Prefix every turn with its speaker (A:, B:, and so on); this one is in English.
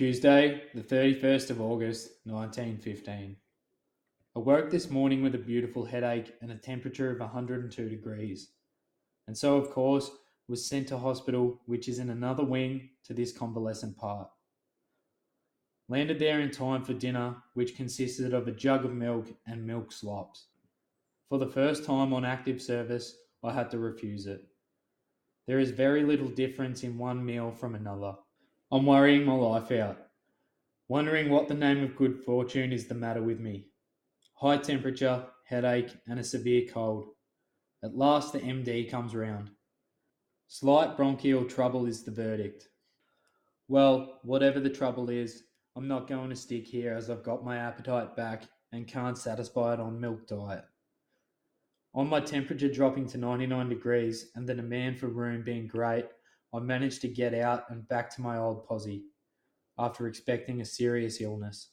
A: Tuesday, the 31st of August, 1915. Awoke this morning with a beautiful headache and a temperature of 102 degrees. And so, of course, was sent to hospital, which is in another wing to this convalescent part. Landed there in time for dinner, which consisted of a jug of milk and milk slops. For the first time on active service, I had to refuse it. There is very little difference in one meal from another. I'm worrying my life out, wondering what the name of good fortune is the matter with me. High temperature, headache, and a severe cold. At last, the MD comes round. Slight bronchial trouble is the verdict. Well, whatever the trouble is, I'm not going to stick here as I've got my appetite back and can't satisfy it on milk diet. On my temperature dropping to 99 degrees and the demand for room being great, I managed to get out and back to my old posse after expecting a serious illness.